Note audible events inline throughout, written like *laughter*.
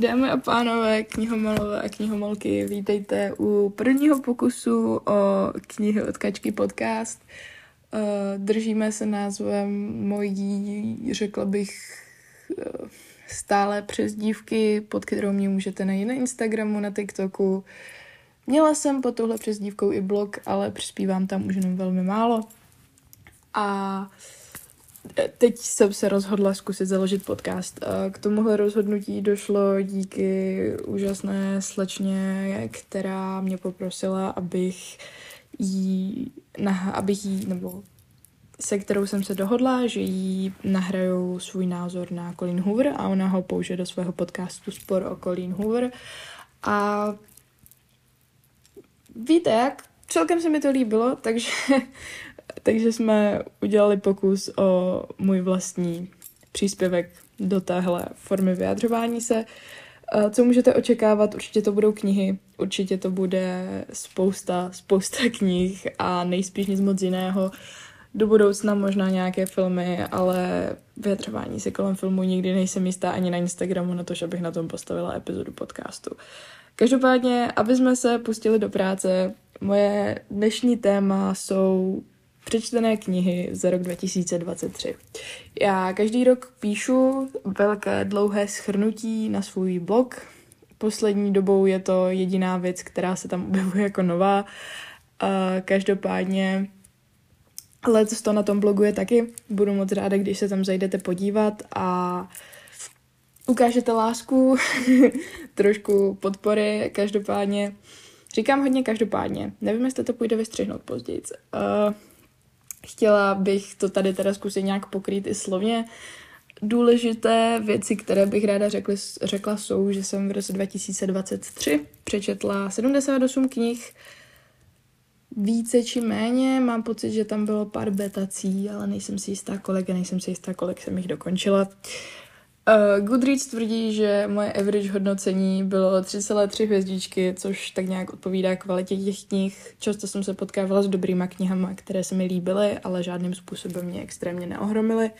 Dámy a pánové, knihomalové a knihomolky, vítejte u prvního pokusu o knihy od Kačky podcast. Eh, držíme se názvem mojí, řekla bych, eh, stále přezdívky, pod kterou mě můžete najít na Instagramu, na TikToku. Měla jsem pod touhle přezdívkou i blog, ale přispívám tam už jenom velmi málo. A teď jsem se rozhodla zkusit založit podcast. K tomuhle rozhodnutí došlo díky úžasné slečně, která mě poprosila, abych jí, abych jí, nebo se kterou jsem se dohodla, že jí nahrajou svůj názor na Colleen Hoover a ona ho použije do svého podcastu Spor o Colleen Hoover. A víte jak, celkem se mi to líbilo, takže takže jsme udělali pokus o můj vlastní příspěvek do téhle formy vyjadřování se. Co můžete očekávat? Určitě to budou knihy, určitě to bude spousta, spousta *laughs* knih a nejspíš nic moc jiného. Do budoucna možná nějaké filmy, ale vyjadřování se kolem filmu nikdy nejsem jistá ani na Instagramu na to, že bych na tom postavila epizodu podcastu. Každopádně, aby jsme se pustili do práce, moje dnešní téma jsou přečtené knihy za rok 2023. Já každý rok píšu velké dlouhé schrnutí na svůj blog. Poslední dobou je to jediná věc, která se tam objevuje jako nová. Každopádně letos to na tom blogu je taky. Budu moc ráda, když se tam zajdete podívat a ukážete lásku, *laughs* trošku podpory, každopádně. Říkám hodně každopádně. Nevím, jestli to půjde vystřihnout později. Uh, Chtěla bych to tady teda zkusit nějak pokrýt i slovně. Důležité věci, které bych ráda řekla, řekla jsou, že jsem v roce 2023 přečetla 78 knih, více či méně. Mám pocit, že tam bylo pár betací, ale nejsem si jistá kolik a nejsem si jistá, kolik jsem jich dokončila. Uh, Goodreads tvrdí, že moje average hodnocení bylo 3,3 hvězdičky, což tak nějak odpovídá kvalitě těch knih. Často jsem se potkávala s dobrýma knihama, které se mi líbily, ale žádným způsobem mě extrémně neohromily.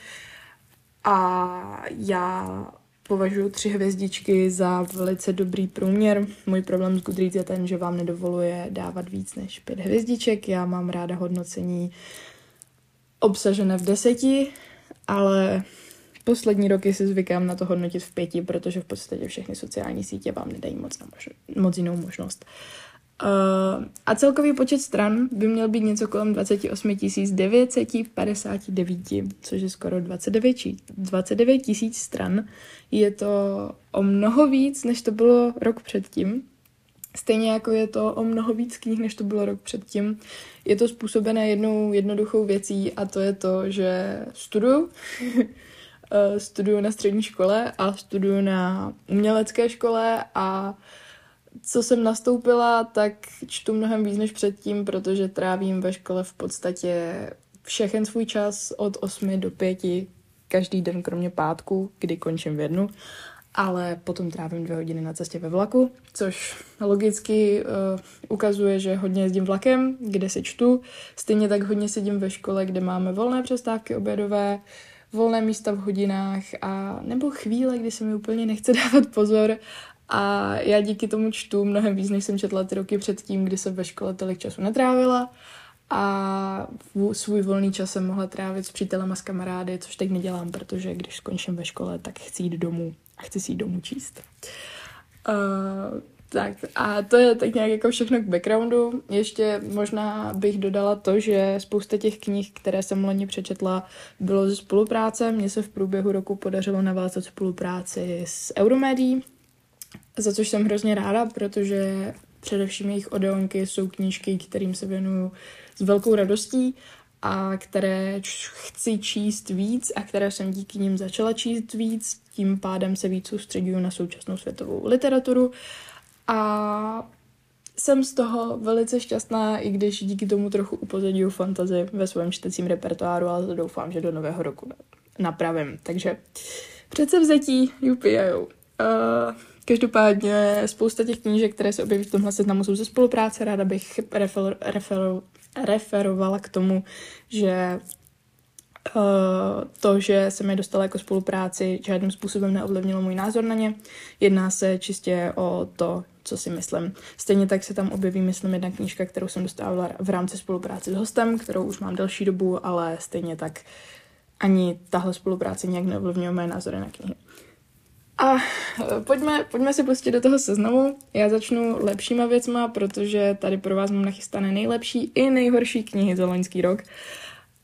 A já považuji tři hvězdičky za velice dobrý průměr. Můj problém s Goodreads je ten, že vám nedovoluje dávat víc než pět hvězdiček. Já mám ráda hodnocení obsažené v deseti, ale Poslední roky si zvykám na to hodnotit v pěti, protože v podstatě všechny sociální sítě vám nedají moc, na možno, moc jinou možnost. Uh, a celkový počet stran by měl být něco kolem 28 959, což je skoro 29, 29 tisíc stran. Je to o mnoho víc, než to bylo rok předtím. Stejně jako je to o mnoho víc knih, než to bylo rok předtím. Je to způsobené jednou jednoduchou věcí a to je to, že studuju. *laughs* uh, studuju na střední škole a studuju na umělecké škole a co jsem nastoupila, tak čtu mnohem víc než předtím, protože trávím ve škole v podstatě všechen svůj čas od 8 do 5 každý den, kromě pátku, kdy končím v jednu, ale potom trávím dvě hodiny na cestě ve vlaku, což logicky uh, ukazuje, že hodně jezdím vlakem, kde si čtu. Stejně tak hodně sedím ve škole, kde máme volné přestávky obědové, volné místa v hodinách a nebo chvíle, kdy se mi úplně nechce *laughs* dávat pozor a já díky tomu čtu mnohem víc, než jsem četla ty roky předtím, kdy jsem ve škole tolik času netrávila a svůj volný čas jsem mohla trávit s přítelem a s kamarády, což teď nedělám, protože když skončím ve škole, tak chci jít domů a chci si jít domů číst. Uh, tak a to je tak nějak jako všechno k backgroundu. Ještě možná bych dodala to, že spousta těch knih, které jsem loni přečetla, bylo ze spolupráce. Mně se v průběhu roku podařilo navázat spolupráci s Euromedí, za což jsem hrozně ráda, protože především jejich odeonky jsou knížky, kterým se věnuju s velkou radostí a které chci číst víc a které jsem díky nim začala číst víc. Tím pádem se víc soustředuju na současnou světovou literaturu a jsem z toho velice šťastná, i když díky tomu trochu upozadím fantazy ve svém čtecím repertoáru, ale doufám, že do nového roku napravím. Takže přece vzetí, UPIO. Uh, každopádně spousta těch knížek, které se objeví v tomhle seznamu, jsou ze spolupráce. Ráda bych refer, refer, referovala k tomu, že to, že jsem je dostala jako spolupráci, žádným způsobem neovlivnilo můj názor na ně. Jedná se čistě o to, co si myslím. Stejně tak se tam objeví, myslím, jedna knížka, kterou jsem dostala v rámci spolupráce s hostem, kterou už mám delší dobu, ale stejně tak ani tahle spolupráce nějak neovlivňuje mé názory na knihy. A e, pojďme, pojďme se pustit do toho seznamu. Já začnu lepšíma věcma, protože tady pro vás mám nachystané nejlepší i nejhorší knihy za loňský rok.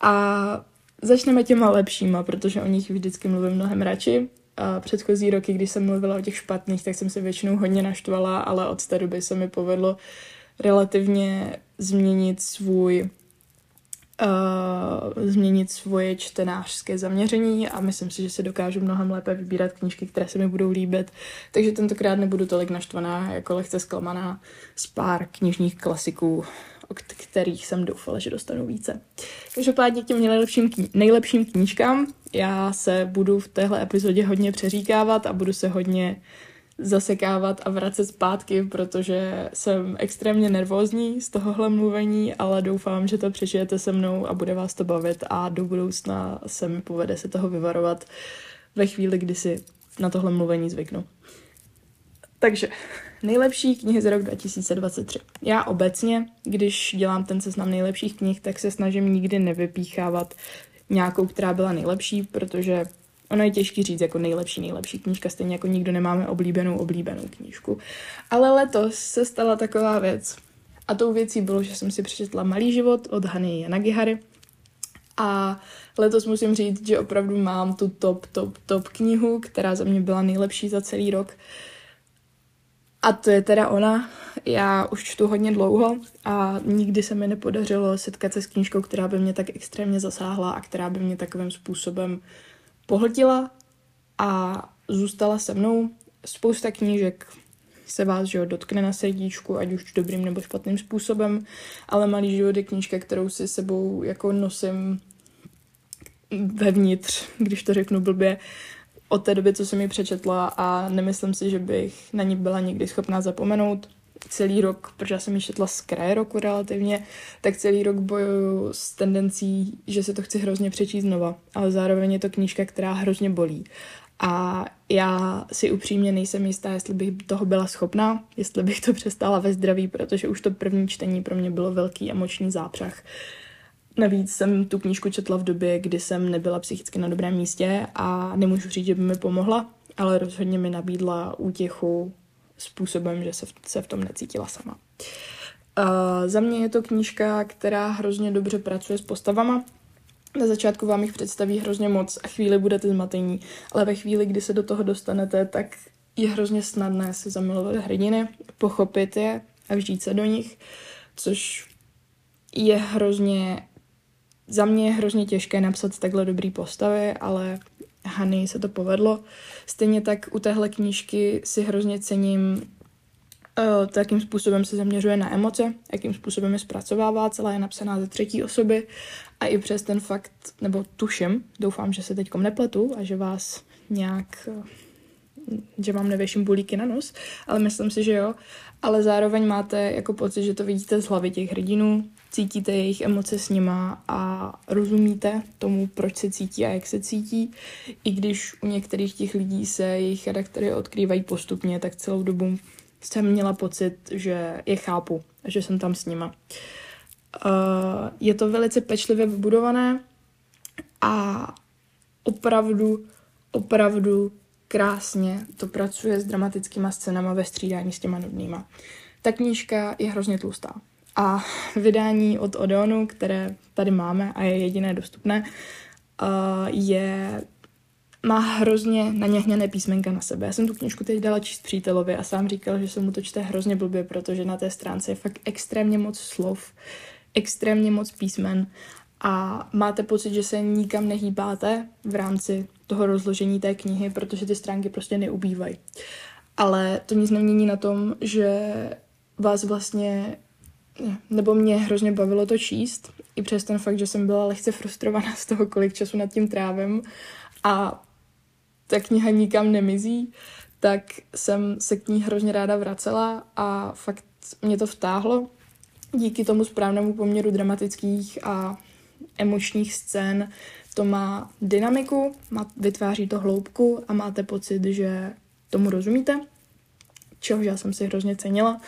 A začneme těma lepšíma, protože o nich vždycky mluvím mnohem radši. A předchozí roky, když jsem mluvila o těch špatných, tak jsem se většinou hodně naštvala, ale od té doby se mi povedlo relativně změnit svůj uh, změnit svoje čtenářské zaměření a myslím si, že se dokážu mnohem lépe vybírat knížky, které se mi budou líbit. Takže tentokrát nebudu tolik naštvaná, jako lehce zklamaná z pár knižních klasiků, o kterých jsem doufala, že dostanu více. Každopádně k těm nejlepším, kni- nejlepším knížkám já se budu v téhle epizodě hodně přeříkávat a budu se hodně zasekávat a vracet zpátky, protože jsem extrémně nervózní z tohohle mluvení, ale doufám, že to přežijete se mnou a bude vás to bavit a do budoucna se mi povede se toho vyvarovat ve chvíli, kdy si na tohle mluvení zvyknu. Takže nejlepší knihy za rok 2023. Já obecně, když dělám ten seznam nejlepších knih, tak se snažím nikdy nevypíchávat nějakou, která byla nejlepší, protože Ono je těžký říct jako nejlepší, nejlepší knížka, stejně jako nikdo nemáme oblíbenou, oblíbenou knížku. Ale letos se stala taková věc. A tou věcí bylo, že jsem si přečetla Malý život od Hany Yanagihary. A letos musím říct, že opravdu mám tu top, top, top knihu, která za mě byla nejlepší za celý rok. A to je teda ona. Já už čtu hodně dlouho a nikdy se mi nepodařilo setkat se s knížkou, která by mě tak extrémně zasáhla a která by mě takovým způsobem pohltila a zůstala se mnou. Spousta knížek se vás že jo, dotkne na srdíčku, ať už dobrým nebo špatným způsobem, ale Malý život je knížka, kterou si sebou jako nosím vevnitř, když to řeknu blbě, od té doby, co jsem ji přečetla a nemyslím si, že bych na ní byla někdy schopná zapomenout celý rok, protože já jsem ji četla z kraje roku relativně, tak celý rok bojuju s tendencí, že se to chci hrozně přečíst znova, ale zároveň je to knížka, která hrozně bolí. A já si upřímně nejsem jistá, jestli bych toho byla schopná, jestli bych to přestala ve zdraví, protože už to první čtení pro mě bylo velký emoční zápřah. Navíc jsem tu knížku četla v době, kdy jsem nebyla psychicky na dobrém místě a nemůžu říct, že by mi pomohla, ale rozhodně mi nabídla útěchu způsobem, že se v, se v tom necítila sama. Uh, za mě je to knížka, která hrozně dobře pracuje s postavama. Na začátku vám jich představí hrozně moc a chvíli budete zmatení, ale ve chvíli, kdy se do toho dostanete, tak je hrozně snadné se zamilovat hrdiny, pochopit je a vžít se do nich, což je hrozně, za mě je hrozně těžké napsat takhle dobrý postavy, ale Hany se to povedlo. Stejně tak u téhle knížky si hrozně cením uh, to, jakým způsobem se zaměřuje na emoce, jakým způsobem je zpracovává, celá je napsaná ze třetí osoby. A i přes ten fakt, nebo tuším, doufám, že se teď nepletu a že vás nějak, uh, že vám nevěším bulíky na nos, ale myslím si, že jo, ale zároveň máte jako pocit, že to vidíte z hlavy těch hrdinů, cítíte jejich emoce s nima a rozumíte tomu, proč se cítí a jak se cítí. I když u některých těch lidí se jejich charaktery odkrývají postupně, tak celou dobu jsem měla pocit, že je chápu, že jsem tam s nima. Uh, je to velice pečlivě vybudované a opravdu, opravdu krásně to pracuje s dramatickýma scénama ve střídání s těma nudnýma. Ta knížka je hrozně tlustá. A vydání od Odeonu, které tady máme a je jediné dostupné, je má hrozně naněhněné písmenka na sebe. Já jsem tu knižku teď dala číst přítelovi a sám říkal, že se mu to čte hrozně blbě, protože na té stránce je fakt extrémně moc slov, extrémně moc písmen a máte pocit, že se nikam nehýbáte v rámci toho rozložení té knihy, protože ty stránky prostě neubývají. Ale to nic nemění na tom, že vás vlastně nebo mě hrozně bavilo to číst, i přes ten fakt, že jsem byla lehce frustrovaná z toho, kolik času nad tím trávím a ta kniha nikam nemizí, tak jsem se k ní hrozně ráda vracela a fakt mě to vtáhlo. Díky tomu správnému poměru dramatických a emočních scén to má dynamiku, má, vytváří to hloubku a máte pocit, že tomu rozumíte, čehož já jsem si hrozně cenila.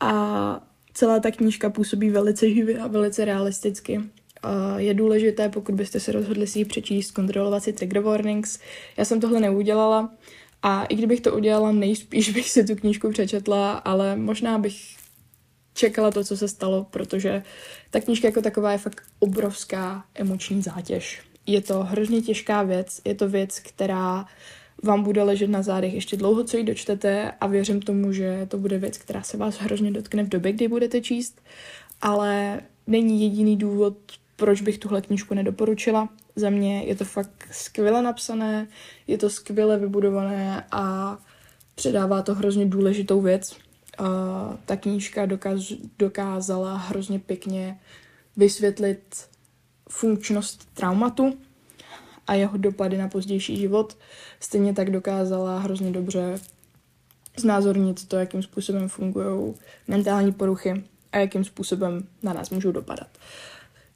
A celá ta knížka působí velice živě a velice realisticky. Je důležité, pokud byste se rozhodli si ji přečíst, kontrolovat si trigger warnings. Já jsem tohle neudělala a i kdybych to udělala, nejspíš *laughs* bych si tu knížku přečetla, ale možná bych čekala to, co se stalo, protože ta knížka jako taková je fakt obrovská emoční zátěž. Je to hrozně těžká věc, je to věc, která vám bude ležet na zádech ještě dlouho, co ji dočtete a věřím tomu, že to bude věc, která se vás hrozně dotkne v době, kdy budete číst, ale není jediný důvod, proč bych tuhle knížku nedoporučila. Za mě je to fakt skvěle napsané, je to skvěle vybudované a předává to hrozně důležitou věc. A ta knížka dokaz, dokázala hrozně pěkně vysvětlit funkčnost traumatu a jeho dopady na pozdější život. Stejně tak dokázala hrozně dobře znázornit to, jakým způsobem fungují mentální poruchy a jakým způsobem na nás můžou dopadat.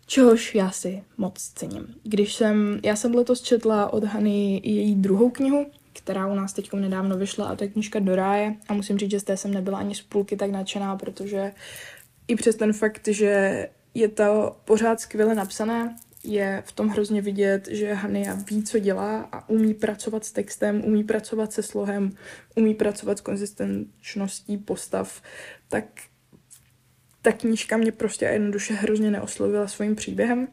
Čehož já si moc cením. Když jsem, já jsem letos četla od Hany její druhou knihu, která u nás teď nedávno vyšla a to je knižka do ráje a musím říct, že z té jsem nebyla ani z půlky tak nadšená, protože i přes ten fakt, že je to pořád skvěle napsané, je v tom hrozně vidět, že Hania ví, co dělá a umí pracovat s textem, umí pracovat se slohem, umí pracovat s konzistenčností postav, tak ta knížka mě prostě jednoduše hrozně neoslovila svým příběhem.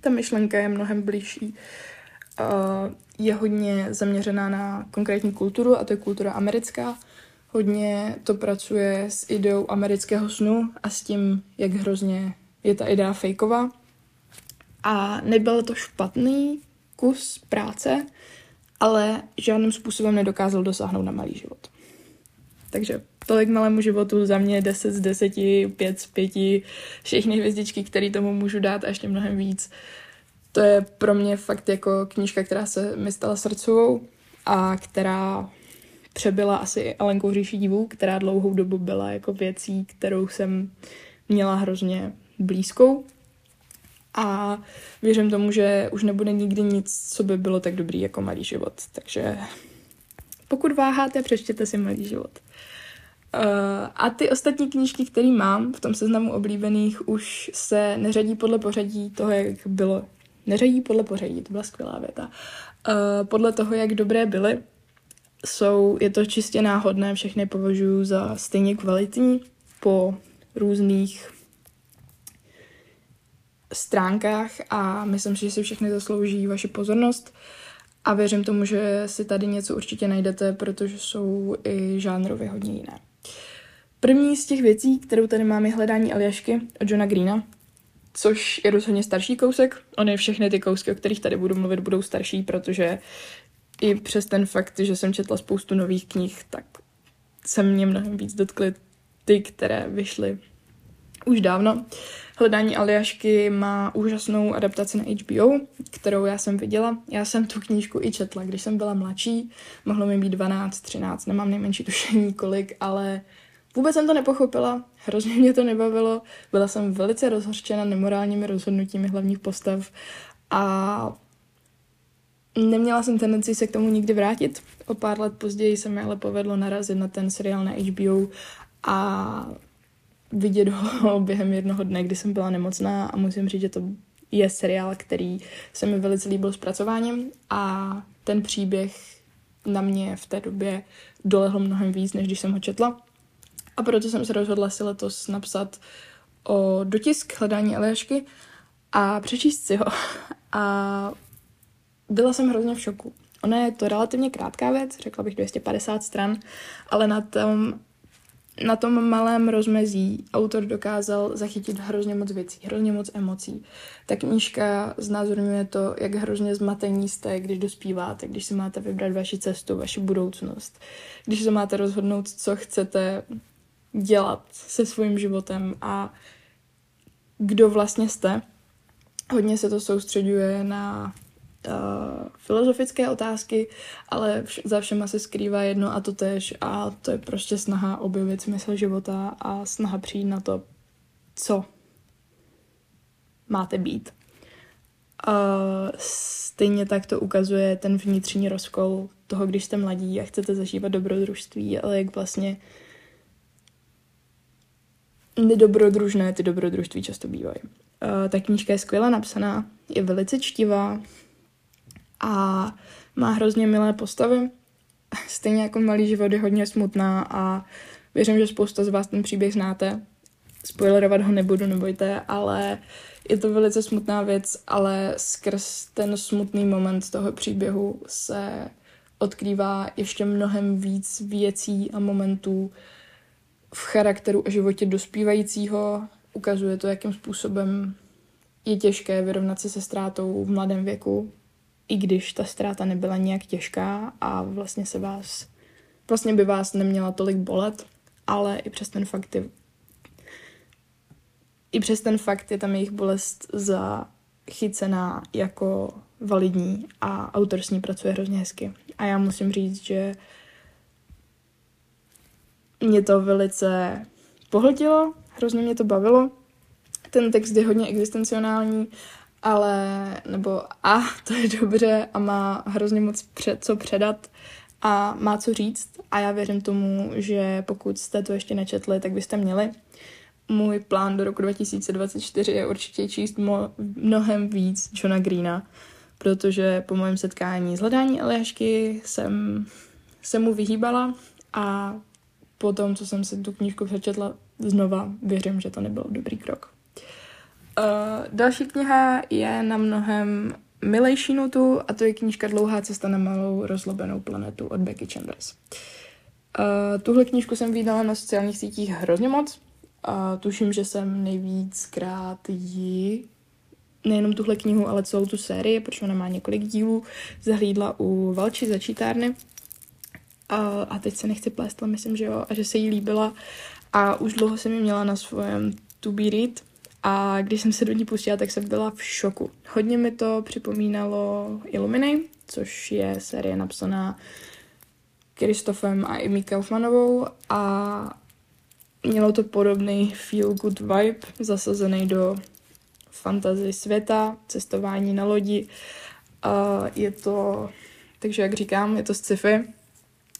Ta myšlenka je mnohem blížší. Je hodně zaměřená na konkrétní kulturu a to je kultura americká. Hodně to pracuje s ideou amerického snu a s tím, jak hrozně je ta idea fejková. A nebyl to špatný kus práce, ale žádným způsobem nedokázal dosáhnout na malý život. Takže tolik malému životu, za mě 10 z 10, 5 z 5, všechny hvězdičky, které tomu můžu dát a ještě mnohem víc. To je pro mě fakt jako knížka, která se mi stala srdcovou a která přebyla asi Alenkou říši divů, která dlouhou dobu byla jako věcí, kterou jsem měla hrozně blízkou. A věřím tomu, že už nebude nikdy nic, co by bylo tak dobrý jako Malý život. Takže pokud váháte, přečtěte si Malý život. Uh, a ty ostatní knížky, které mám v tom seznamu oblíbených, už se neřadí podle pořadí toho, jak bylo. Neřadí podle pořadí, to byla skvělá věta. Uh, podle toho, jak dobré byly, jsou, je to čistě náhodné, všechny považuji za stejně kvalitní po různých stránkách a myslím si, že si všechny zaslouží vaši pozornost a věřím tomu, že si tady něco určitě najdete, protože jsou i žánrově hodně jiné. První z těch věcí, kterou tady mám, je hledání Aljašky od Johna Greena, což je rozhodně starší kousek. Ony všechny ty kousky, o kterých tady budu mluvit, budou starší, protože i přes ten fakt, že jsem četla spoustu nových knih, tak se mě mnohem víc dotkly ty, které vyšly už dávno. Hledání Aljašky má úžasnou adaptaci na HBO, kterou já jsem viděla. Já jsem tu knížku i četla, když jsem byla mladší. Mohlo mi být 12, 13, nemám nejmenší tušení kolik, ale vůbec jsem to nepochopila, hrozně mě to nebavilo. Byla jsem velice rozhořčena nemorálními rozhodnutími hlavních postav a Neměla jsem tendenci se k tomu nikdy vrátit. O pár let později se mi ale povedlo narazit na ten seriál na HBO a vidět ho *laughs* během jednoho dne, kdy jsem byla nemocná a musím říct, že to je seriál, který se mi velice líbil zpracováním a ten příběh na mě v té době dolehl mnohem víc, než když jsem ho četla. A proto jsem se rozhodla si letos napsat o dotisk hledání Eliášky a přečíst si ho. *laughs* A byla jsem hrozně v šoku. Ona je to relativně krátká věc, řekla bych 250 stran, ale na tom na tom malém rozmezí autor dokázal zachytit hrozně moc věcí, hrozně moc emocí. Ta knížka znázorňuje to, jak hrozně zmatení jste, když dospíváte, když si máte vybrat vaši cestu, vaši budoucnost, když se máte rozhodnout, co chcete dělat se svým životem a kdo vlastně jste. Hodně se to soustředuje na uh, filozofické otázky, ale vš- za všema se skrývá jedno a to tež a to je prostě snaha objevit smysl života a snaha přijít na to, co máte být. A stejně tak to ukazuje ten vnitřní rozkol toho, když jste mladí a chcete zažívat dobrodružství, ale jak vlastně nedobrodružné ty dobrodružství často bývají. Uh, ta knížka je skvěle napsaná, je velice čtivá a má hrozně milé postavy. Stejně jako Malý život je hodně smutná a věřím, že spousta z vás ten příběh znáte. Spoilerovat ho nebudu, nebojte, ale je to velice smutná věc, ale skrz ten smutný moment toho příběhu se odkrývá ještě mnohem víc věcí a momentů v charakteru a životě dospívajícího. Ukazuje to, jakým způsobem je těžké vyrovnat se se ztrátou v mladém věku, i když ta ztráta nebyla nějak těžká a vlastně se vás, vlastně by vás neměla tolik bolet, ale i přes ten fakt je, i přes ten fakt je tam jejich bolest zachycená jako validní a autor s ní pracuje hrozně hezky. A já musím říct, že mě to velice pohltilo, hrozně mě to bavilo. Ten text je hodně existenciální, ale, nebo a, *laughs* to je dobře a má hrozně moc před, co předat a má co říct a já věřím tomu, že pokud jste to ještě nečetli, tak byste měli. Můj plán do roku 2024 je určitě číst mo- mnohem víc Johna Greena, protože po mém setkání s hledání Eliášky jsem se mu vyhýbala a po tom, co jsem si tu knížku přečetla znova, věřím, že to nebyl dobrý krok. Uh, další kniha je na mnohem milejší notu a to je knížka Dlouhá cesta na malou rozlobenou planetu od Becky Chambers. Uh, tuhle knížku jsem vydala na sociálních sítích hrozně moc. Uh, tuším, že jsem nejvíckrát ji nejenom tuhle knihu, ale celou tu sérii, protože ona má několik dílů, zahlídla u Valči začítárny. A, a teď se nechci plést, ale myslím, že jo, a že se jí líbila. A už dlouho jsem ji měla na svém to be read. A když jsem se do ní pustila, tak jsem byla v šoku. Hodně mi to připomínalo Illuminy, což je série napsaná Kristofem a Amy Kaufmanovou a mělo to podobný feel good vibe, zasazený do fantasy světa, cestování na lodi. A je to, takže jak říkám, je to sci-fi,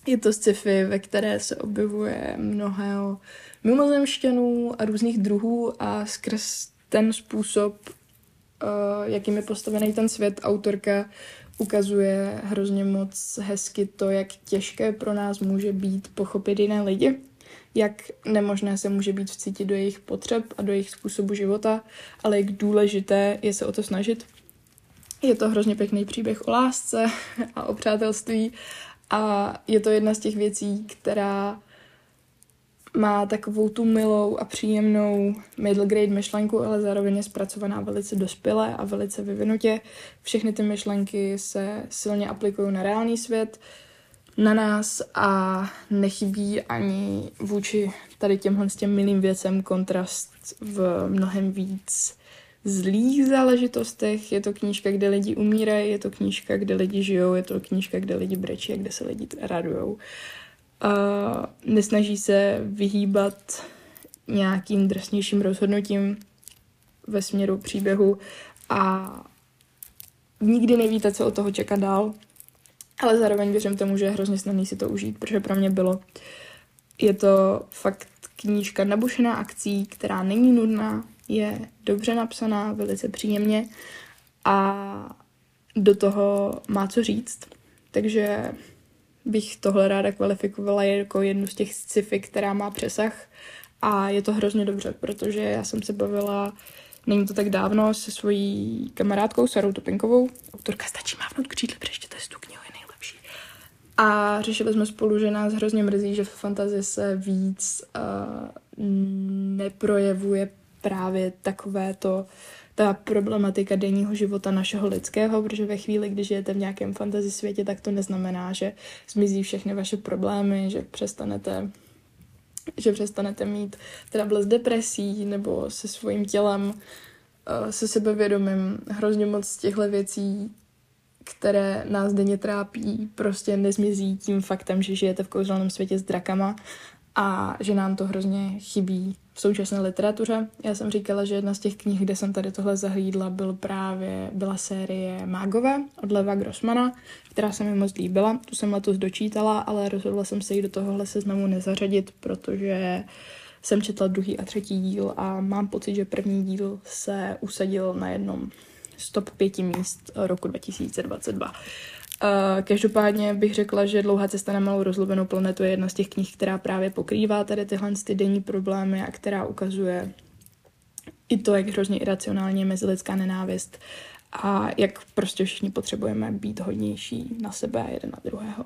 je to sci-fi, ve které se objevuje mnoho mimozemšťanů a různých druhů a skrz ten způsob, uh, jakým je postavený ten svět, autorka ukazuje hrozně moc hezky to, jak těžké pro nás může být pochopit jiné lidi, jak nemožné se může být vcítit do jejich potřeb a do jejich způsobu života, ale jak důležité je se o to snažit. Je to hrozně pěkný příběh o lásce *laughs* a o přátelství a je to jedna z těch věcí, která má takovou tu milou a příjemnou middle grade myšlenku, ale zároveň je zpracovaná velice dospěle a velice vyvinutě. Všechny ty myšlenky se silně aplikují na reálný svět, na nás a nechybí ani vůči tady těmhle s těm milým věcem kontrast v mnohem víc zlých záležitostech. Je to knížka, kde lidi umírají, je to knížka, kde lidi žijou, je to knížka, kde lidi brečí a kde se lidi radujou. A nesnaží se vyhýbat nějakým drsnějším rozhodnutím ve směru příběhu a nikdy nevíte, co od toho čekat dál, ale zároveň věřím tomu, že je hrozně snadný si to užít, protože pro mě bylo. Je to fakt knížka nabušená akcí, která není nudná, je dobře napsaná, velice příjemně a do toho má co říct. Takže bych tohle ráda kvalifikovala jako jednu z těch sci-fi, která má přesah a je to hrozně dobře, protože já jsem se bavila, není to tak dávno, se svojí kamarádkou Sarou Topinkovou. Autorka stačí mávnout křídle, přečtěte si tu knihu, je nejlepší. A řešili jsme spolu, že nás hrozně mrzí, že v fantazii se víc uh, neprojevuje právě takové to, ta problematika denního života našeho lidského, protože ve chvíli, kdy žijete v nějakém fantasy světě, tak to neznamená, že zmizí všechny vaše problémy, že přestanete že přestanete mít trouble s depresí nebo se svým tělem, eh, se sebevědomím. Hrozně moc těchto věcí, které nás denně trápí, prostě nezmizí tím faktem, že žijete v kouzelném světě s drakama a že nám to hrozně chybí v současné literatuře. Já jsem říkala, že jedna z těch knih, kde jsem tady tohle zahlídla, byl právě, byla série Mágové od Leva Grossmana, která se mi moc líbila. Tu jsem letos dočítala, ale rozhodla jsem se ji do tohohle seznamu nezařadit, protože jsem četla druhý a třetí díl a mám pocit, že první díl se usadil na jednom z top pěti míst roku 2022. Uh, každopádně bych řekla, že Dlouhá cesta na malou rozlobenou planetu je jedna z těch knih, která právě pokrývá tady tyhle ty denní problémy a která ukazuje i to, jak hrozně iracionálně je mezilidská nenávist a jak prostě všichni potřebujeme být hodnější na sebe a jeden na druhého.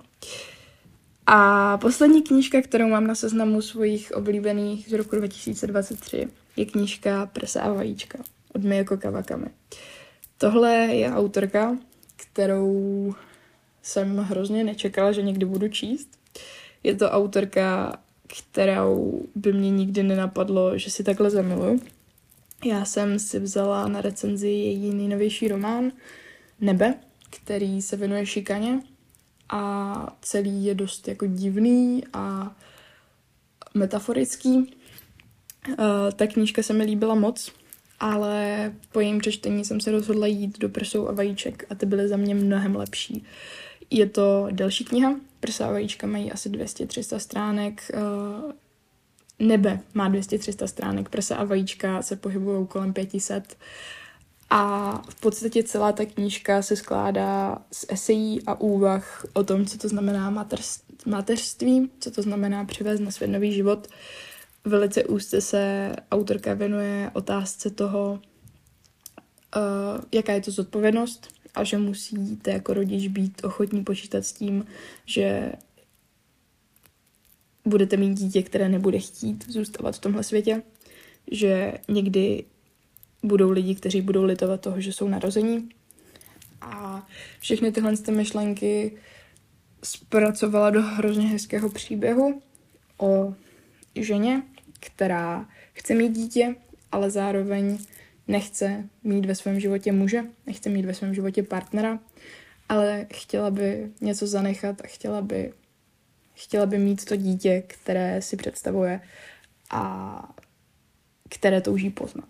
A poslední knížka, kterou mám na seznamu svých oblíbených z roku 2023, je knížka Prsa a vajíčka od Miyoko Kawakami. Tohle je autorka, kterou jsem hrozně nečekala, že někdy budu číst. Je to autorka, kterou by mě nikdy nenapadlo, že si takhle zamiluju. Já jsem si vzala na recenzi její nejnovější román Nebe, který se věnuje šikaně a celý je dost jako divný a metaforický. Uh, ta knížka se mi líbila moc, ale po jejím přečtení jsem se rozhodla jít do prsou a vajíček a ty byly za mě mnohem lepší. Je to delší kniha, prsa a vajíčka mají asi 200-300 stránek, uh, nebe má 200-300 stránek, prsa a vajíčka se pohybují kolem 500 a v podstatě celá ta knížka se skládá z esejí a úvah o tom, co to znamená mateřství, co to znamená přivést na svět nový život. Velice úzce se autorka věnuje otázce toho, uh, jaká je to zodpovědnost a že musíte jako rodič být ochotní počítat s tím, že budete mít dítě, které nebude chtít zůstávat v tomhle světě, že někdy budou lidi, kteří budou litovat toho, že jsou narození. A všechny tyhle ty myšlenky zpracovala do hrozně hezkého příběhu o ženě, která chce mít dítě, ale zároveň nechce mít ve svém životě muže, nechce mít ve svém životě partnera, ale chtěla by něco zanechat a chtěla by, chtěla by mít to dítě, které si představuje a které touží poznat.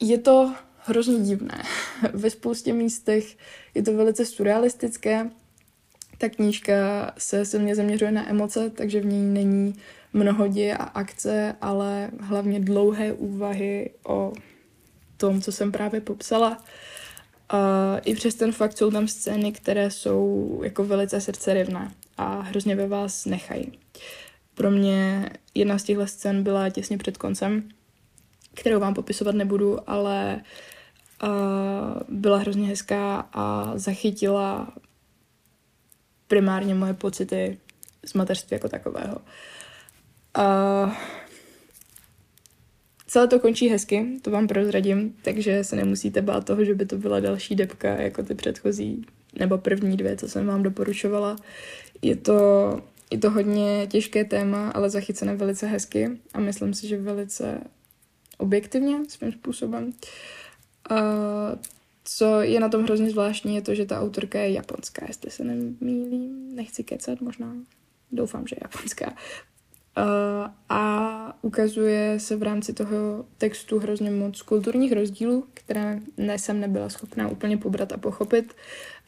Je to hrozně divné. *laughs* Ve spoustě místech je to velice surrealistické. Ta knížka se silně zaměřuje na emoce, takže v ní není mnoho děje a akce, ale hlavně dlouhé úvahy o tom, co jsem právě popsala. A I přes ten fakt jsou tam scény, které jsou jako velice srdcerivné a hrozně ve vás nechají. Pro mě jedna z těchto scén byla těsně před koncem, kterou vám popisovat nebudu, ale uh, byla hrozně hezká a zachytila primárně moje pocity z mateřství jako takového. Uh, celé to končí hezky, to vám prozradím, takže se nemusíte bát toho, že by to byla další depka jako ty předchozí nebo první dvě, co jsem vám doporučovala. Je to, je to hodně těžké téma, ale zachycené velice hezky a myslím si, že velice objektivně svým způsobem. A co je na tom hrozně zvláštní, je to, že ta autorka je japonská, jestli se nemýlím, nechci kecat možná, doufám, že je japonská. Uh, a ukazuje se v rámci toho textu hrozně moc kulturních rozdílů, které ne, jsem nebyla schopná úplně pobrat a pochopit,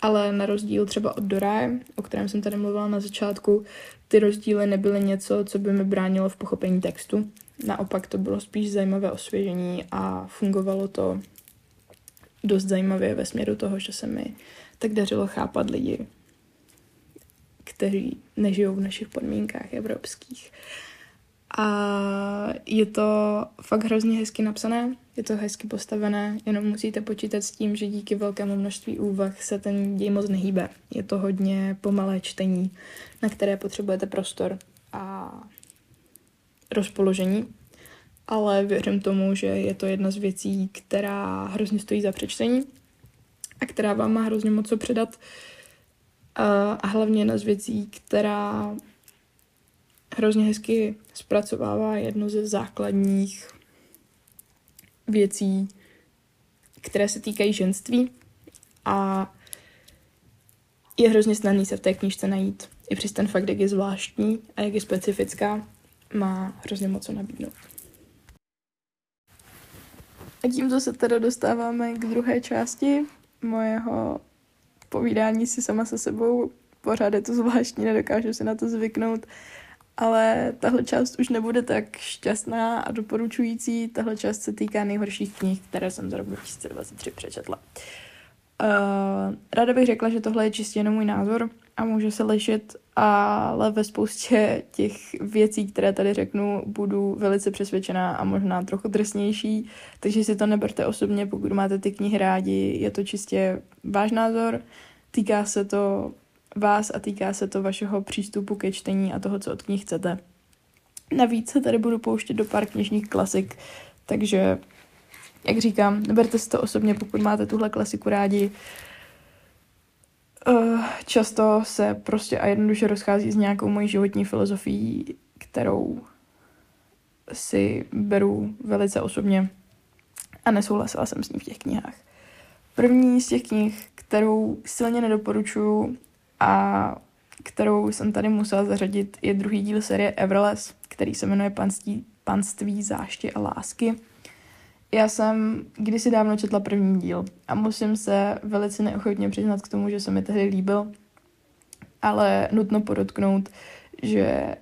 ale na rozdíl třeba od Doraje, o kterém jsem tady mluvila na začátku, ty rozdíly nebyly něco, co by mi bránilo v pochopení textu. Naopak to bylo spíš zajímavé osvěžení a fungovalo to dost zajímavě ve směru toho, že se mi tak dařilo chápat lidi, kteří nežijou v našich podmínkách evropských. A je to fakt hrozně hezky napsané, je to hezky postavené, jenom musíte počítat s tím, že díky velkému množství úvah se ten děj moc nehýbe. Je to hodně pomalé čtení, na které potřebujete prostor a rozpoložení, ale věřím tomu, že je to jedna z věcí, která hrozně stojí za přečtení a která vám má hrozně moc co předat. A hlavně jedna z věcí, která hrozně hezky zpracovává jednu ze základních věcí, které se týkají ženství a je hrozně snadný se v té knížce najít. I přes ten fakt, jak je zvláštní a jak je specifická, má hrozně moc co nabídnout. A tímto se teda dostáváme k druhé části mojeho povídání si sama se sebou. Pořád je to zvláštní, nedokážu si na to zvyknout, ale tahle část už nebude tak šťastná a doporučující. Tahle část se týká nejhorších knih, které jsem za rok 2023 přečetla. Uh, ráda bych řekla, že tohle je čistě jenom můj názor a může se lišit, ale ve spoustě těch věcí, které tady řeknu, budu velice přesvědčená a možná trochu drsnější, takže si to neberte osobně, pokud máte ty knihy rádi, je to čistě váš názor, týká se to vás a týká se to vašeho přístupu ke čtení a toho, co od knih chcete. Navíc se tady budu pouštět do pár knižních klasik, takže, jak říkám, neberte si to osobně, pokud máte tuhle klasiku rádi. Uh, často se prostě a jednoduše rozchází s nějakou mojí životní filozofií, kterou si beru velice osobně a nesouhlasila jsem s ní v těch knihách. První z těch knih, kterou silně nedoporučuju, a kterou jsem tady musela zařadit, je druhý díl série Everless, který se jmenuje Panství, Panství záště a lásky. Já jsem kdysi dávno četla první díl a musím se velice neochotně přiznat k tomu, že se mi tehdy líbil, ale nutno podotknout, že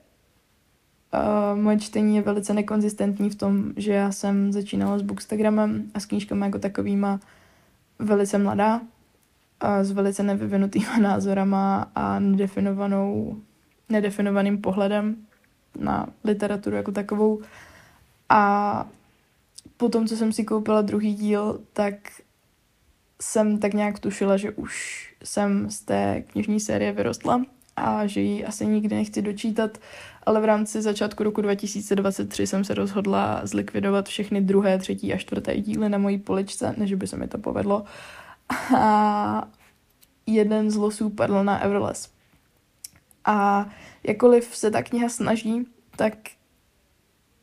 uh, moje čtení je velice nekonzistentní v tom, že já jsem začínala s Bookstagramem a s knížkami jako takovýma velice mladá, a s velice nevyvinutýma *laughs* názorama a nedefinovanou, nedefinovaným pohledem na literaturu jako takovou. A potom, co jsem si koupila druhý díl, tak jsem tak nějak tušila, že už jsem z té knižní série vyrostla a že ji asi nikdy nechci dočítat, ale v rámci začátku roku 2023 jsem se rozhodla zlikvidovat všechny druhé, třetí a čtvrté díly na mojí poličce, než by se mi to povedlo a jeden z losů padl na Everless. A jakkoliv se ta kniha snaží, tak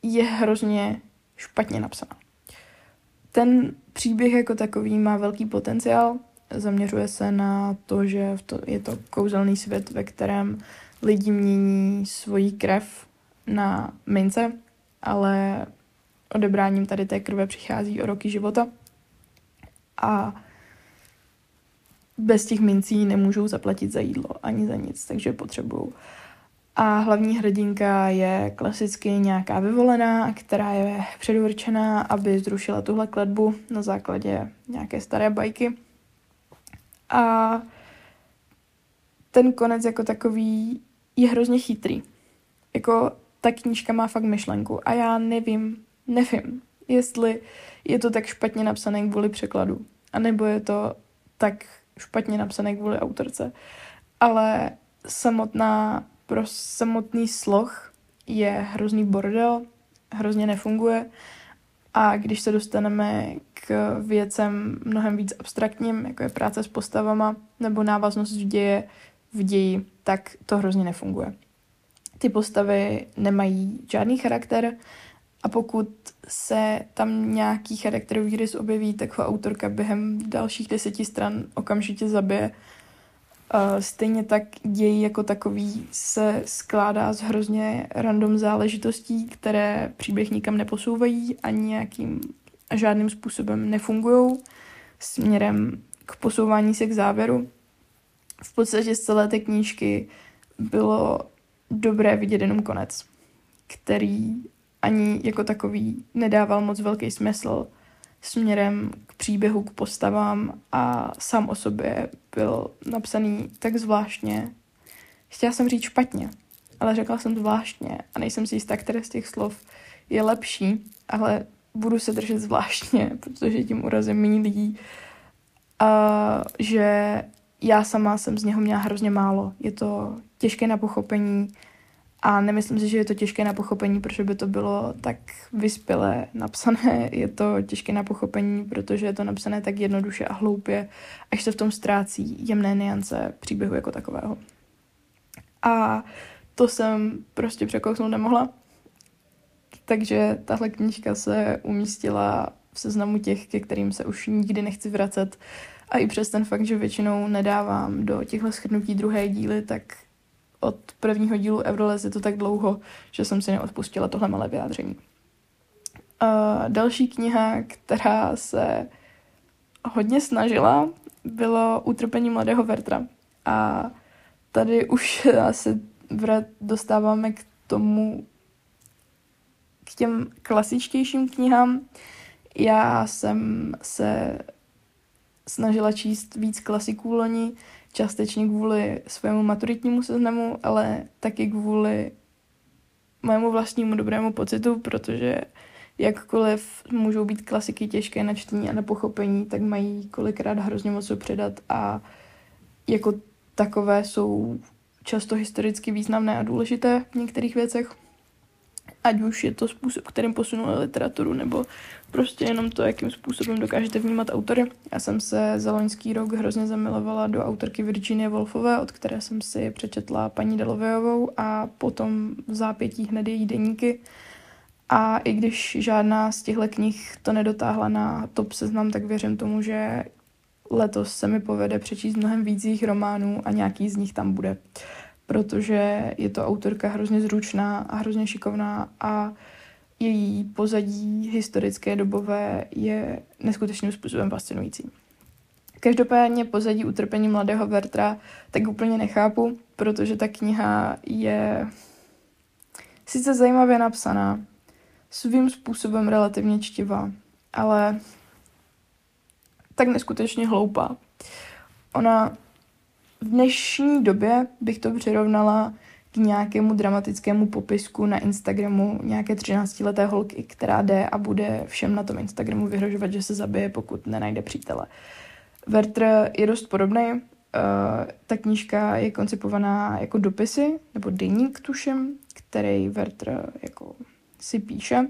je hrozně špatně napsaná. Ten příběh jako takový má velký potenciál. Zaměřuje se na to, že je to kouzelný svět, ve kterém lidi mění svoji krev na mince, ale odebráním tady té krve přichází o roky života. A bez těch mincí nemůžou zaplatit za jídlo ani za nic, takže potřebují. A hlavní hrdinka je klasicky nějaká vyvolená, která je předurčená, aby zrušila tuhle kletbu na základě nějaké staré bajky. A ten konec jako takový je hrozně chytrý. Jako ta knížka má fakt myšlenku a já nevím, nevím, jestli je to tak špatně napsané kvůli překladu, anebo je to tak špatně napsané kvůli autorce. Ale samotná, pro samotný sloh je hrozný bordel, hrozně nefunguje a když se dostaneme k věcem mnohem víc abstraktním, jako je práce s postavama nebo návaznost v děje, v ději, tak to hrozně nefunguje. Ty postavy nemají žádný charakter a pokud se tam nějaký charakterový rys objeví, tak ho autorka během dalších deseti stran okamžitě zabije. Stejně tak děj jako takový se skládá z hrozně random záležitostí, které příběh nikam neposouvají ani nějakým a žádným způsobem nefungují směrem k posouvání se k závěru. V podstatě z celé té knížky bylo dobré vidět jenom konec, který ani jako takový nedával moc velký smysl směrem k příběhu, k postavám a sám o sobě byl napsaný tak zvláštně. Chtěla jsem říct špatně, ale řekla jsem zvláštně a nejsem si jistá, které z těch slov je lepší, ale budu se držet zvláštně, *laughs* protože tím urazím méně lidí. A že já sama jsem z něho měla hrozně málo. Je to těžké na pochopení, a nemyslím si, že je to těžké na pochopení, protože by to bylo tak vyspělé napsané. *laughs* Je to těžké na pochopení, protože je to napsané tak jednoduše a hloupě, až se v tom ztrácí jemné niance příběhu jako takového. A to jsem prostě překousnout nemohla. Takže tahle knížka se umístila v seznamu těch, ke kterým se už nikdy nechci vracet. A i přes ten fakt, že většinou nedávám do těchto shrnutí druhé díly, tak od prvního dílu Eurolez je to tak dlouho, že jsem si neodpustila tohle malé vyjádření. Uh, další kniha, která se hodně snažila, bylo Utrpení mladého Vertra. A tady už se dostáváme k tomu, k těm klasičtějším knihám. Já jsem se snažila číst víc klasiků loni, částečně kvůli svému maturitnímu seznamu, ale taky kvůli mému vlastnímu dobrému pocitu, protože jakkoliv můžou být klasiky těžké na čtení a na pochopení, tak mají kolikrát hrozně moc co předat a jako takové jsou často historicky významné a důležité v některých věcech. Ať už je to způsob, kterým posunuli literaturu, nebo prostě jenom to, jakým způsobem dokážete vnímat autory. Já jsem se za loňský rok hrozně zamilovala do autorky Virginie Woolfové, od které jsem si přečetla paní Delovejovou a potom v zápětí hned její deníky. A i když žádná z těchto knih to nedotáhla na top seznam, tak věřím tomu, že letos se mi povede přečíst mnohem víc jejich románů a nějaký z nich tam bude. Protože je to autorka hrozně zručná a hrozně šikovná a její pozadí historické dobové je neskutečným způsobem fascinující. Každopádně pozadí utrpení mladého Vertra tak úplně nechápu, protože ta kniha je sice zajímavě napsaná, svým způsobem relativně čtivá, ale tak neskutečně hloupá. Ona v dnešní době bych to přirovnala k nějakému dramatickému popisku na Instagramu nějaké 13-leté holky, která jde a bude všem na tom Instagramu vyhrožovat, že se zabije, pokud nenajde přítele. Werther je dost podobný. Uh, ta knížka je koncipovaná jako dopisy, nebo deník tušem, který Werther jako si píše. Uh,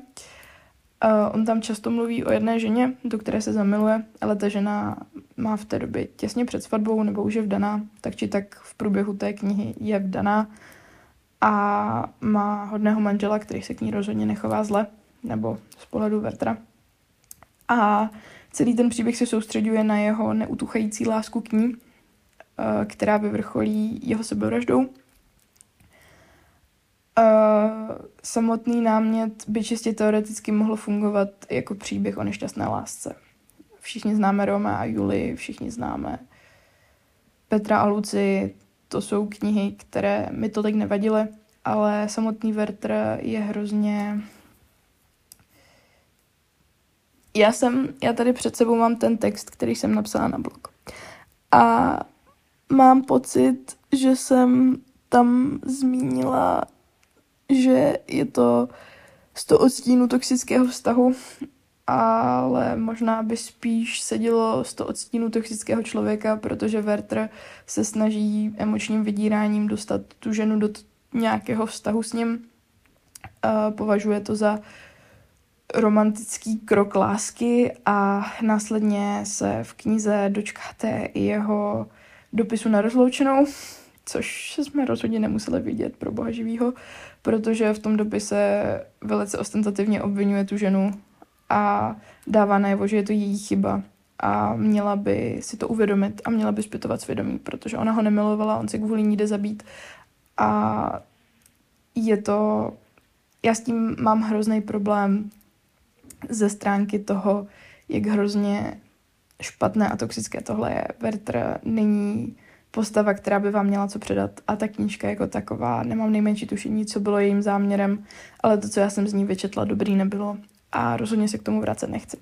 on tam často mluví o jedné ženě, do které se zamiluje, ale ta žena má v té době těsně před svatbou nebo už je vdaná, tak či tak v průběhu té knihy je vdaná a má hodného manžela, který se k ní rozhodně nechová zle, nebo z pohledu Vertra. A celý ten příběh se soustředuje na jeho neutuchající lásku k ní, uh, která vyvrcholí jeho sebevraždou Samotný námět by čistě teoreticky mohl fungovat jako příběh o nešťastné lásce. Všichni známe Roma a Juli, všichni známe Petra a Luci. To jsou knihy, které mi tolik nevadily, ale samotný Werther je hrozně... Já jsem, já tady před sebou mám ten text, který jsem napsala na blog. A mám pocit, že jsem tam zmínila že je to 100 odstínů toxického vztahu, ale možná by spíš sedělo 100 odstínů toxického člověka, protože Werther se snaží emočním vydíráním dostat tu ženu do nějakého vztahu s ním. A považuje to za romantický krok lásky a následně se v knize dočkáte i jeho dopisu na rozloučenou, což jsme rozhodně nemuseli vidět pro boha živýho, protože v tom dopise velice ostentativně obvinuje tu ženu a dává najevo, že je to její chyba a měla by si to uvědomit a měla by zpětovat svědomí, protože ona ho nemilovala, on se kvůli ní jde zabít a je to... Já s tím mám hrozný problém ze stránky toho, jak hrozně špatné a toxické tohle je. Werther není postava, která by vám měla co předat. A ta knížka jako taková, nemám nejmenší tušení, co bylo jejím záměrem, ale to, co já jsem z ní vyčetla, dobrý nebylo a rozhodně se k tomu vracet nechci.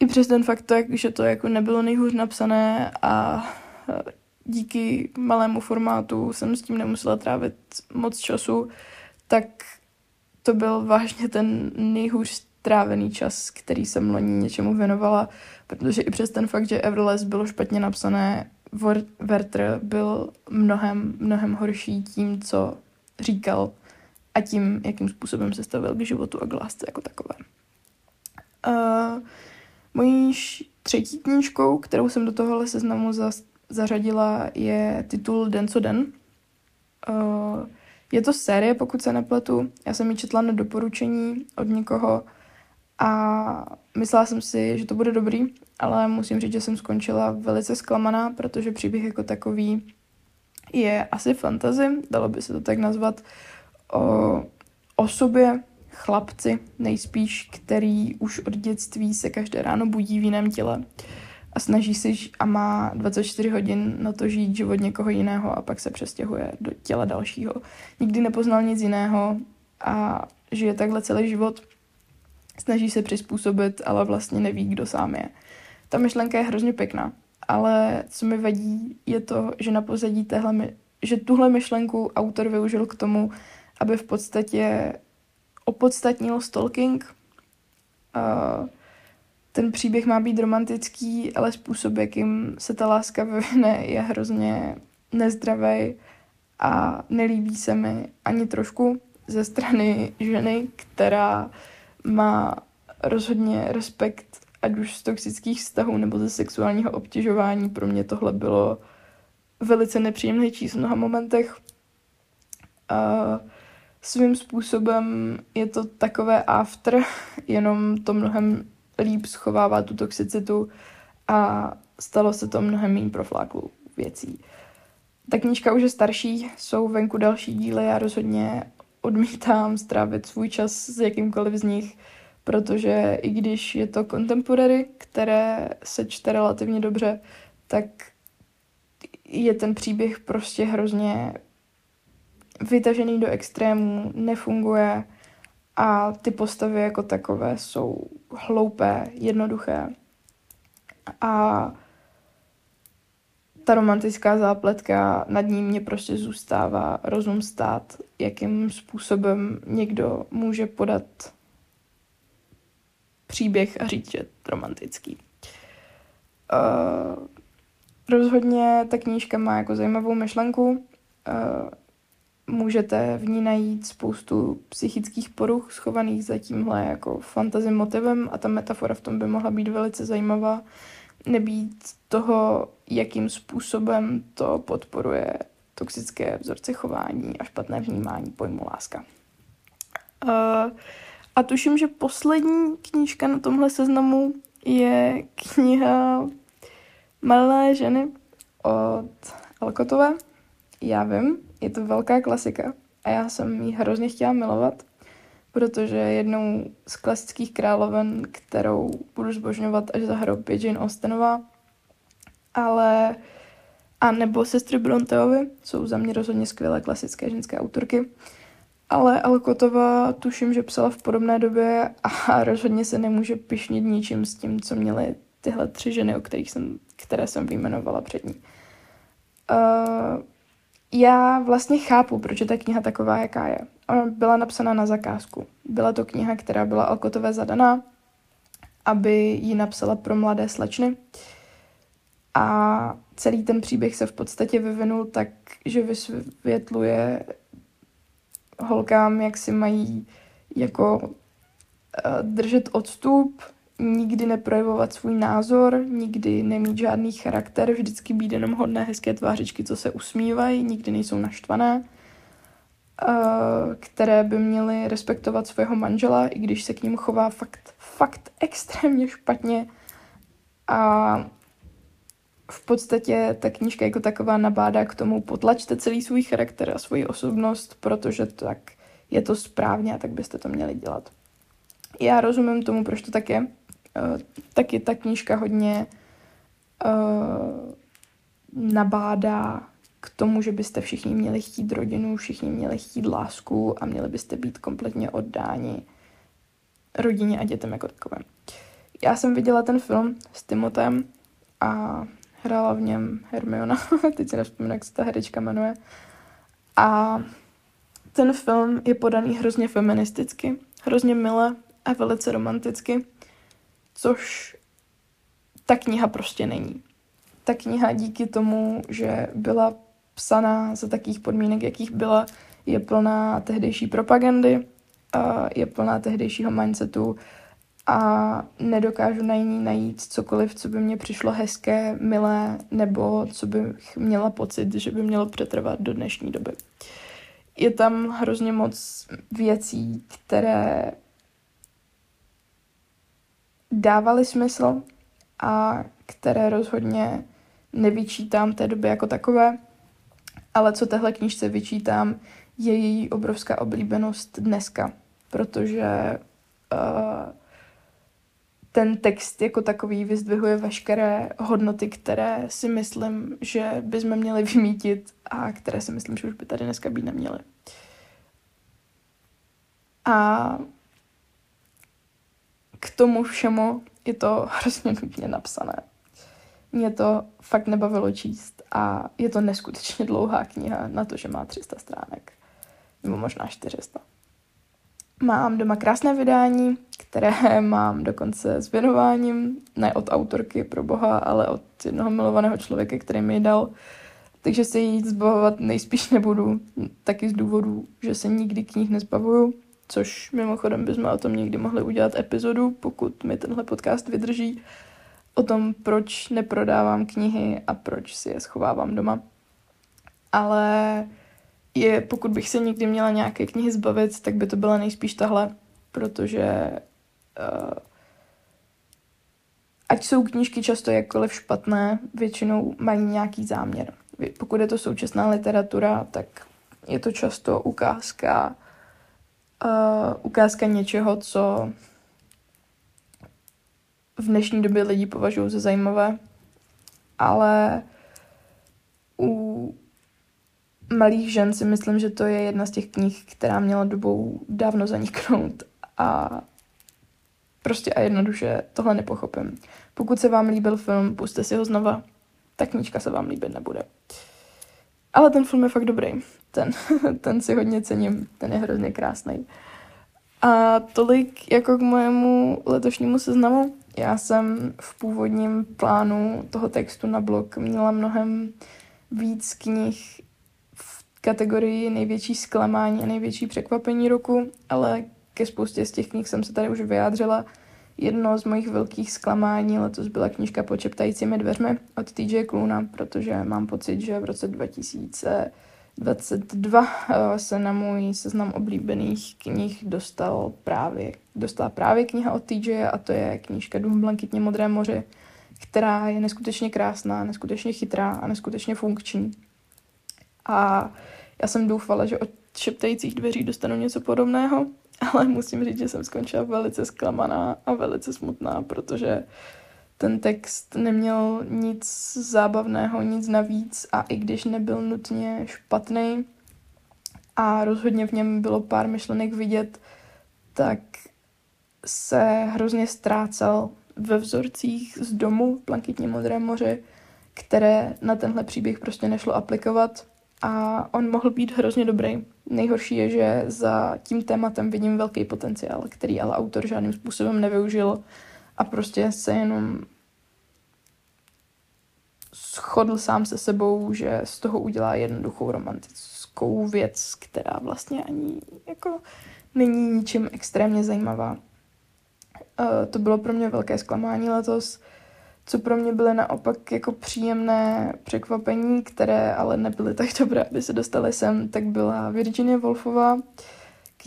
I přes ten fakt, tak, že to jako nebylo nejhůř napsané a díky malému formátu jsem s tím nemusela trávit moc času, tak to byl vážně ten nejhůř strávený čas, který jsem loni něčemu věnovala, protože i přes ten fakt, že Everless bylo špatně napsané, Werther byl mnohem, mnohem horší tím, co říkal a tím, jakým způsobem se stavil k životu a k lásce jako takové. Uh, mojí třetí knížkou, kterou jsem do tohohle seznamu za, zařadila, je titul Den co den. Uh, je to série, pokud se nepletu. Já jsem ji četla na doporučení od někoho a myslela jsem si, že to bude dobrý, ale musím říct, že jsem skončila velice zklamaná, protože příběh jako takový je asi fantasy, dalo by se to tak nazvat, o osobě chlapci, nejspíš, který už od dětství se každé ráno budí v jiném těle a snaží se a má 24 hodin na to žít život někoho jiného a pak se přestěhuje do těla dalšího. Nikdy nepoznal nic jiného a žije takhle celý život. Snaží se přizpůsobit, ale vlastně neví, kdo sám je. Ta myšlenka je hrozně pěkná, ale co mi vadí, je to, že na pozadí téhle, že tuhle myšlenku autor využil k tomu, aby v podstatě opodstatnil stalking. Uh, ten příběh má být romantický, ale způsob, jakým se ta láska vyvine, je hrozně nezdravý a nelíbí se mi ani trošku ze strany ženy, která má rozhodně respekt ať už z toxických vztahů nebo ze sexuálního obtěžování. Pro mě tohle bylo velice nepříjemné číst v mnoha momentech. A svým způsobem je to takové after, *laughs* jenom to mnohem líp schovává tu toxicitu a stalo se to mnohem méně profláklou věcí. Ta knížka už je starší, jsou venku další díly, já rozhodně odmítám strávit svůj čas s jakýmkoliv z nich, protože i když je to contemporary, které se čte relativně dobře, tak je ten příběh prostě hrozně vytažený do extrémů, nefunguje a ty postavy jako takové jsou hloupé, jednoduché. A ta romantická zápletka nad ním mě prostě zůstává rozum stát, jakým způsobem někdo může podat příběh a říct, že je romantický. Uh, rozhodně ta knížka má jako zajímavou myšlenku. Uh, můžete v ní najít spoustu psychických poruch schovaných za tímhle jako fantasy motivem a ta metafora v tom by mohla být velice zajímavá. Nebýt toho, jakým způsobem to podporuje toxické vzorce chování a špatné vnímání pojmu láska. Uh, a tuším, že poslední knížka na tomhle seznamu je kniha Malé ženy od Alkotové. Já vím, je to velká klasika a já jsem ji hrozně chtěla milovat, protože jednou z klasických královen, kterou budu zbožňovat až za hrobě Jane Austenová, ale a nebo sestry Bronteovi, jsou za mě rozhodně skvělé klasické ženské autorky. Ale Alkotová tuším, že psala v podobné době a *laughs* rozhodně se nemůže pišnit ničím s tím, co měly tyhle tři ženy, o kterých jsem, které jsem vyjmenovala před ní. Uh, já vlastně chápu, proč je ta kniha taková, jaká je. Ona byla napsána na zakázku. Byla to kniha, která byla Alkotové zadaná, aby ji napsala pro mladé slečny. A celý ten příběh se v podstatě vyvinul tak, že vysvětluje holkám, jak si mají jako uh, držet odstup, nikdy neprojevovat svůj názor, nikdy nemít žádný charakter, vždycky být jenom hodné, hezké tvářičky, co se usmívají, nikdy nejsou naštvané, uh, které by měly respektovat svého manžela, i když se k ním chová fakt, fakt extrémně špatně. A v podstatě ta knížka jako taková nabádá k tomu, potlačte celý svůj charakter a svoji osobnost, protože tak je to správně a tak byste to měli dělat. Já rozumím tomu, proč to tak je. Uh, taky ta knížka hodně uh, nabádá k tomu, že byste všichni měli chtít rodinu, všichni měli chtít lásku a měli byste být kompletně oddáni rodině a dětem jako takovém. Já jsem viděla ten film s Timotem a hrála v něm Hermiona, *laughs* teď si nevzpomínám, jak se ta herečka jmenuje. A ten film je podaný hrozně feministicky, hrozně milé a velice romanticky, což ta kniha prostě není. Ta kniha díky tomu, že byla psaná za takých podmínek, jakých byla, je plná tehdejší propagandy, je plná tehdejšího mindsetu, a nedokážu na ní najít cokoliv, co by mě přišlo hezké, milé, nebo co bych měla pocit, že by mělo přetrvat do dnešní doby. Je tam hrozně moc věcí, které dávaly smysl a které rozhodně nevyčítám té době jako takové, ale co téhle knížce vyčítám, je její obrovská oblíbenost dneska protože ten text jako takový vyzdvihuje veškeré hodnoty, které si myslím, že bychom měli vymítit a které si myslím, že už by tady dneska být neměly. A k tomu všemu je to hrozně nutně napsané. Mě to fakt nebavilo číst a je to neskutečně dlouhá kniha na to, že má 300 stránek. Nebo možná 400. Mám doma krásné vydání, které *laughs* mám dokonce s věnováním, ne od autorky pro boha, ale od jednoho milovaného člověka, který mi ji dal. Takže se jí zbavovat nejspíš nebudu, taky z důvodu, že se nikdy knih nezbavuju, což mimochodem bychom o tom někdy mohli udělat epizodu, pokud mi tenhle podcast vydrží, o tom, proč neprodávám knihy a proč si je schovávám doma. Ale je, pokud bych se někdy měla nějaké knihy zbavit, tak by to byla nejspíš tahle, protože uh, ať jsou knížky často jakkoliv špatné, většinou mají nějaký záměr. Pokud je to současná literatura, tak je to často ukázka, uh, ukázka něčeho, co v dnešní době lidi považují za zajímavé, ale malých žen si myslím, že to je jedna z těch knih, která měla dobou dávno zaniknout a prostě a jednoduše tohle nepochopím. Pokud se vám líbil film, puste si ho znova, ta knížka se vám líbit nebude. Ale ten film je fakt dobrý. Ten, *laughs* ten si hodně cením, ten je hrozně krásný. A tolik jako k mojemu letošnímu seznamu. Já jsem v původním plánu toho textu na blog měla mnohem víc knih kategorii největší zklamání a největší překvapení roku, ale ke spoustě z těch knih jsem se tady už vyjádřila. Jedno z mojich velkých zklamání letos byla knížka Pod šeptajícími dveřmi od TJ Kluna, protože mám pocit, že v roce 2022 eh, se na můj seznam oblíbených knih dostal právě, dostala právě kniha od TJ a to je knížka Dům blankitně modré moře, která je neskutečně krásná, neskutečně chytrá a neskutečně funkční. A já jsem doufala, že od šeptajících dveří dostanu něco podobného, *laughs* ale musím říct, že jsem skončila velice zklamaná a velice smutná, protože ten text neměl nic zábavného, nic navíc a i když nebyl nutně špatný a rozhodně v něm bylo pár myšlenek vidět, tak se hrozně ztrácel ve vzorcích z domu v Blankitně modré moře, které na tenhle příběh prostě nešlo aplikovat a on mohl být hrozně dobrý. Nejhorší je, že za tím tématem vidím velký potenciál, který ale autor žádným způsobem nevyužil a prostě se jenom shodl sám se sebou, že z toho udělá jednoduchou romantickou věc, která vlastně ani jako není ničím extrémně zajímavá. Uh, to bylo pro mě velké zklamání letos co pro mě byly naopak jako příjemné překvapení, které ale nebyly tak dobré, aby se dostali sem, tak byla Virginia Woolfová. K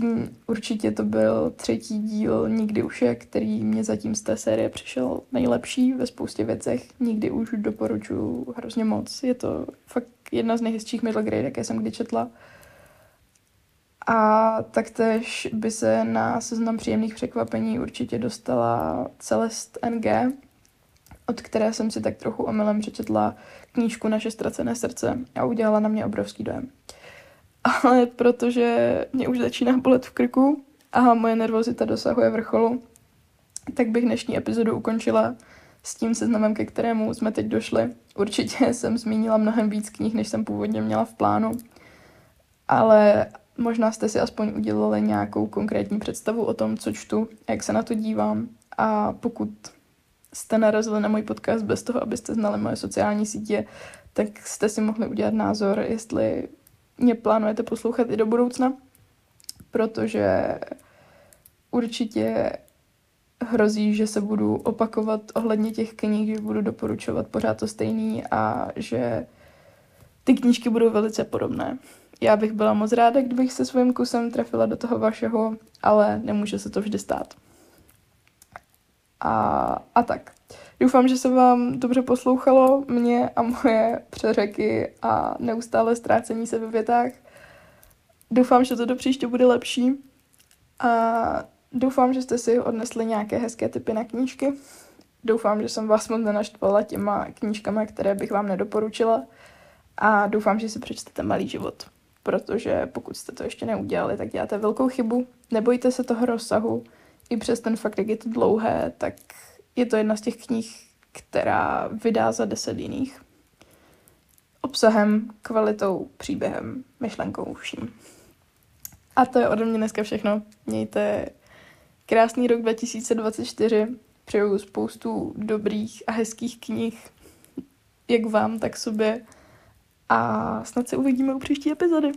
určitě to byl třetí díl Nikdy už je, který mě zatím z té série přišel nejlepší ve spoustě věcech. Nikdy už doporučuji hrozně moc. Je to fakt jedna z nejhezčích middle grade, jaké jsem kdy četla. A taktéž by se na seznam příjemných překvapení určitě dostala Celest NG, od které jsem si tak trochu omylem přečetla knížku Naše ztracené srdce a udělala na mě obrovský dojem. Ale protože mě už začíná bolet v krku a moje nervozita dosahuje vrcholu, tak bych dnešní epizodu ukončila s tím seznamem, ke kterému jsme teď došli. Určitě *laughs* jsem zmínila mnohem víc knih, než jsem původně měla v plánu, ale možná jste si aspoň udělali nějakou konkrétní představu o tom, co čtu, jak se na to dívám a pokud jste narazili na můj podcast bez toho, abyste znali moje sociální sítě, tak jste si mohli udělat názor, jestli mě plánujete poslouchat i do budoucna, protože určitě hrozí, že se budu opakovat ohledně těch knih, že budu doporučovat pořád to stejný a že ty knížky budou velice podobné. Já bych byla moc ráda, kdybych se svým kusem trefila do toho vašeho, ale nemůže se to vždy stát a, a tak. Doufám, že se vám dobře poslouchalo mě a moje přeřeky a neustále ztrácení se ve větách. Doufám, že to do příště bude lepší A doufám, že jste si odnesli nějaké hezké typy na knížky. Doufám, že jsem vás moc nenaštvala těma knížkami, které bych vám nedoporučila. A doufám, že si přečtete Malý život, protože pokud jste to ještě neudělali, tak děláte velkou chybu. Nebojte se toho rozsahu. I přes ten fakt, jak je to dlouhé, tak je to jedna z těch knih, která vydá za deset jiných. Obsahem, kvalitou, příběhem, myšlenkou, vším. A to je ode mě dneska všechno. Mějte krásný rok 2024. Přeju spoustu dobrých a hezkých knih, jak vám, tak sobě. A snad se uvidíme u příští epizody.